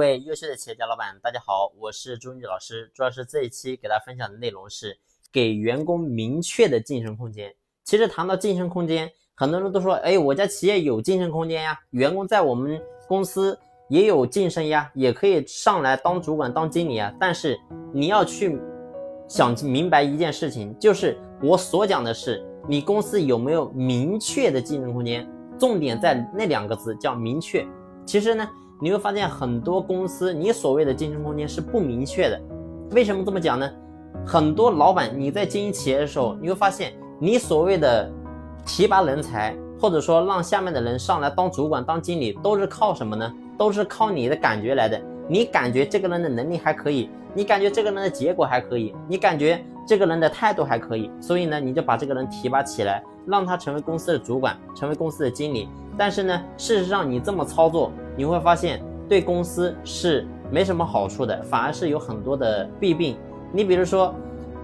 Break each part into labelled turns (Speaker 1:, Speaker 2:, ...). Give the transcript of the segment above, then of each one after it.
Speaker 1: 各位优秀的企业家老板，大家好，我是朱玉老师。朱老师这一期给大家分享的内容是给员工明确的晋升空间。其实谈到晋升空间，很多人都说，哎，我家企业有晋升空间呀，员工在我们公司也有晋升呀，也可以上来当主管、当经理啊。但是你要去想明白一件事情，就是我所讲的是你公司有没有明确的晋升空间，重点在那两个字叫明确。其实呢。你会发现很多公司，你所谓的晋升空间是不明确的。为什么这么讲呢？很多老板你在经营企业的时候，你会发现你所谓的提拔人才，或者说让下面的人上来当主管、当经理，都是靠什么呢？都是靠你的感觉来的。你感觉这个人的能力还可以，你感觉这个人的结果还可以，你感觉这个人的态度还可以，所以呢，你就把这个人提拔起来，让他成为公司的主管，成为公司的经理。但是呢，事实上你这么操作。你会发现对公司是没什么好处的，反而是有很多的弊病。你比如说，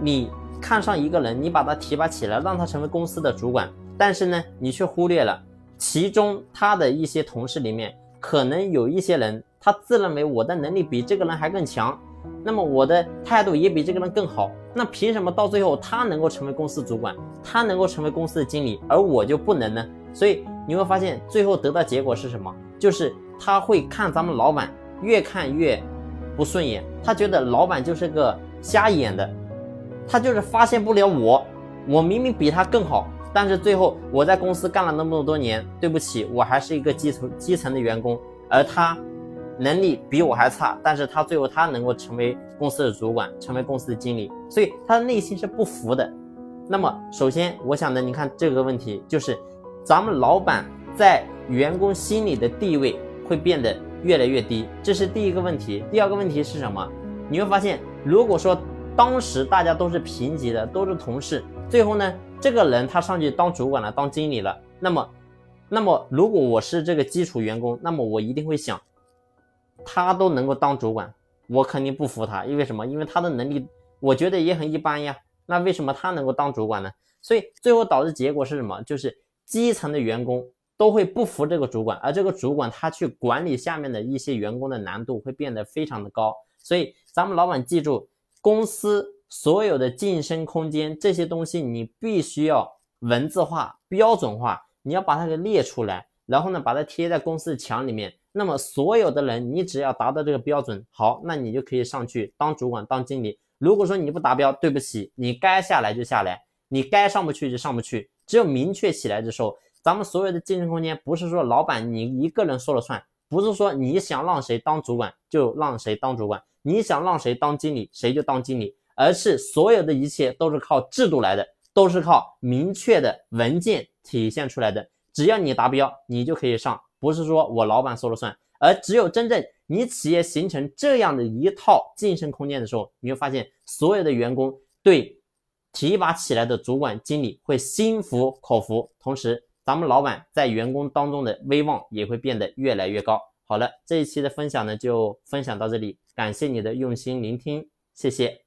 Speaker 1: 你看上一个人，你把他提拔起来，让他成为公司的主管，但是呢，你却忽略了其中他的一些同事里面，可能有一些人，他自认为我的能力比这个人还更强，那么我的态度也比这个人更好，那凭什么到最后他能够成为公司主管，他能够成为公司的经理，而我就不能呢？所以你会发现，最后得到结果是什么？就是。他会看咱们老板，越看越不顺眼。他觉得老板就是个瞎眼的，他就是发现不了我。我明明比他更好，但是最后我在公司干了那么多年，对不起，我还是一个基层基层的员工，而他能力比我还差。但是他最后他能够成为公司的主管，成为公司的经理，所以他的内心是不服的。那么，首先我想的，你看这个问题就是，咱们老板在员工心里的地位。会变得越来越低，这是第一个问题。第二个问题是什么？你会发现，如果说当时大家都是平级的，都是同事，最后呢，这个人他上去当主管了，当经理了，那么，那么如果我是这个基础员工，那么我一定会想，他都能够当主管，我肯定不服他，因为什么？因为他的能力我觉得也很一般呀。那为什么他能够当主管呢？所以最后导致结果是什么？就是基层的员工。都会不服这个主管，而这个主管他去管理下面的一些员工的难度会变得非常的高。所以咱们老板记住，公司所有的晋升空间这些东西，你必须要文字化、标准化，你要把它给列出来，然后呢把它贴在公司的墙里面。那么所有的人，你只要达到这个标准，好，那你就可以上去当主管、当经理。如果说你不达标，对不起，你该下来就下来，你该上不去就上不去。只有明确起来的时候。咱们所有的晋升空间，不是说老板你一个人说了算，不是说你想让谁当主管就让谁当主管，你想让谁当经理谁就当经理，而是所有的一切都是靠制度来的，都是靠明确的文件体现出来的。只要你达标，你就可以上，不是说我老板说了算。而只有真正你企业形成这样的一套晋升空间的时候，你会发现所有的员工对提拔起来的主管、经理会心服口服，同时。咱们老板在员工当中的威望也会变得越来越高。好了，这一期的分享呢就分享到这里，感谢你的用心聆听，谢谢。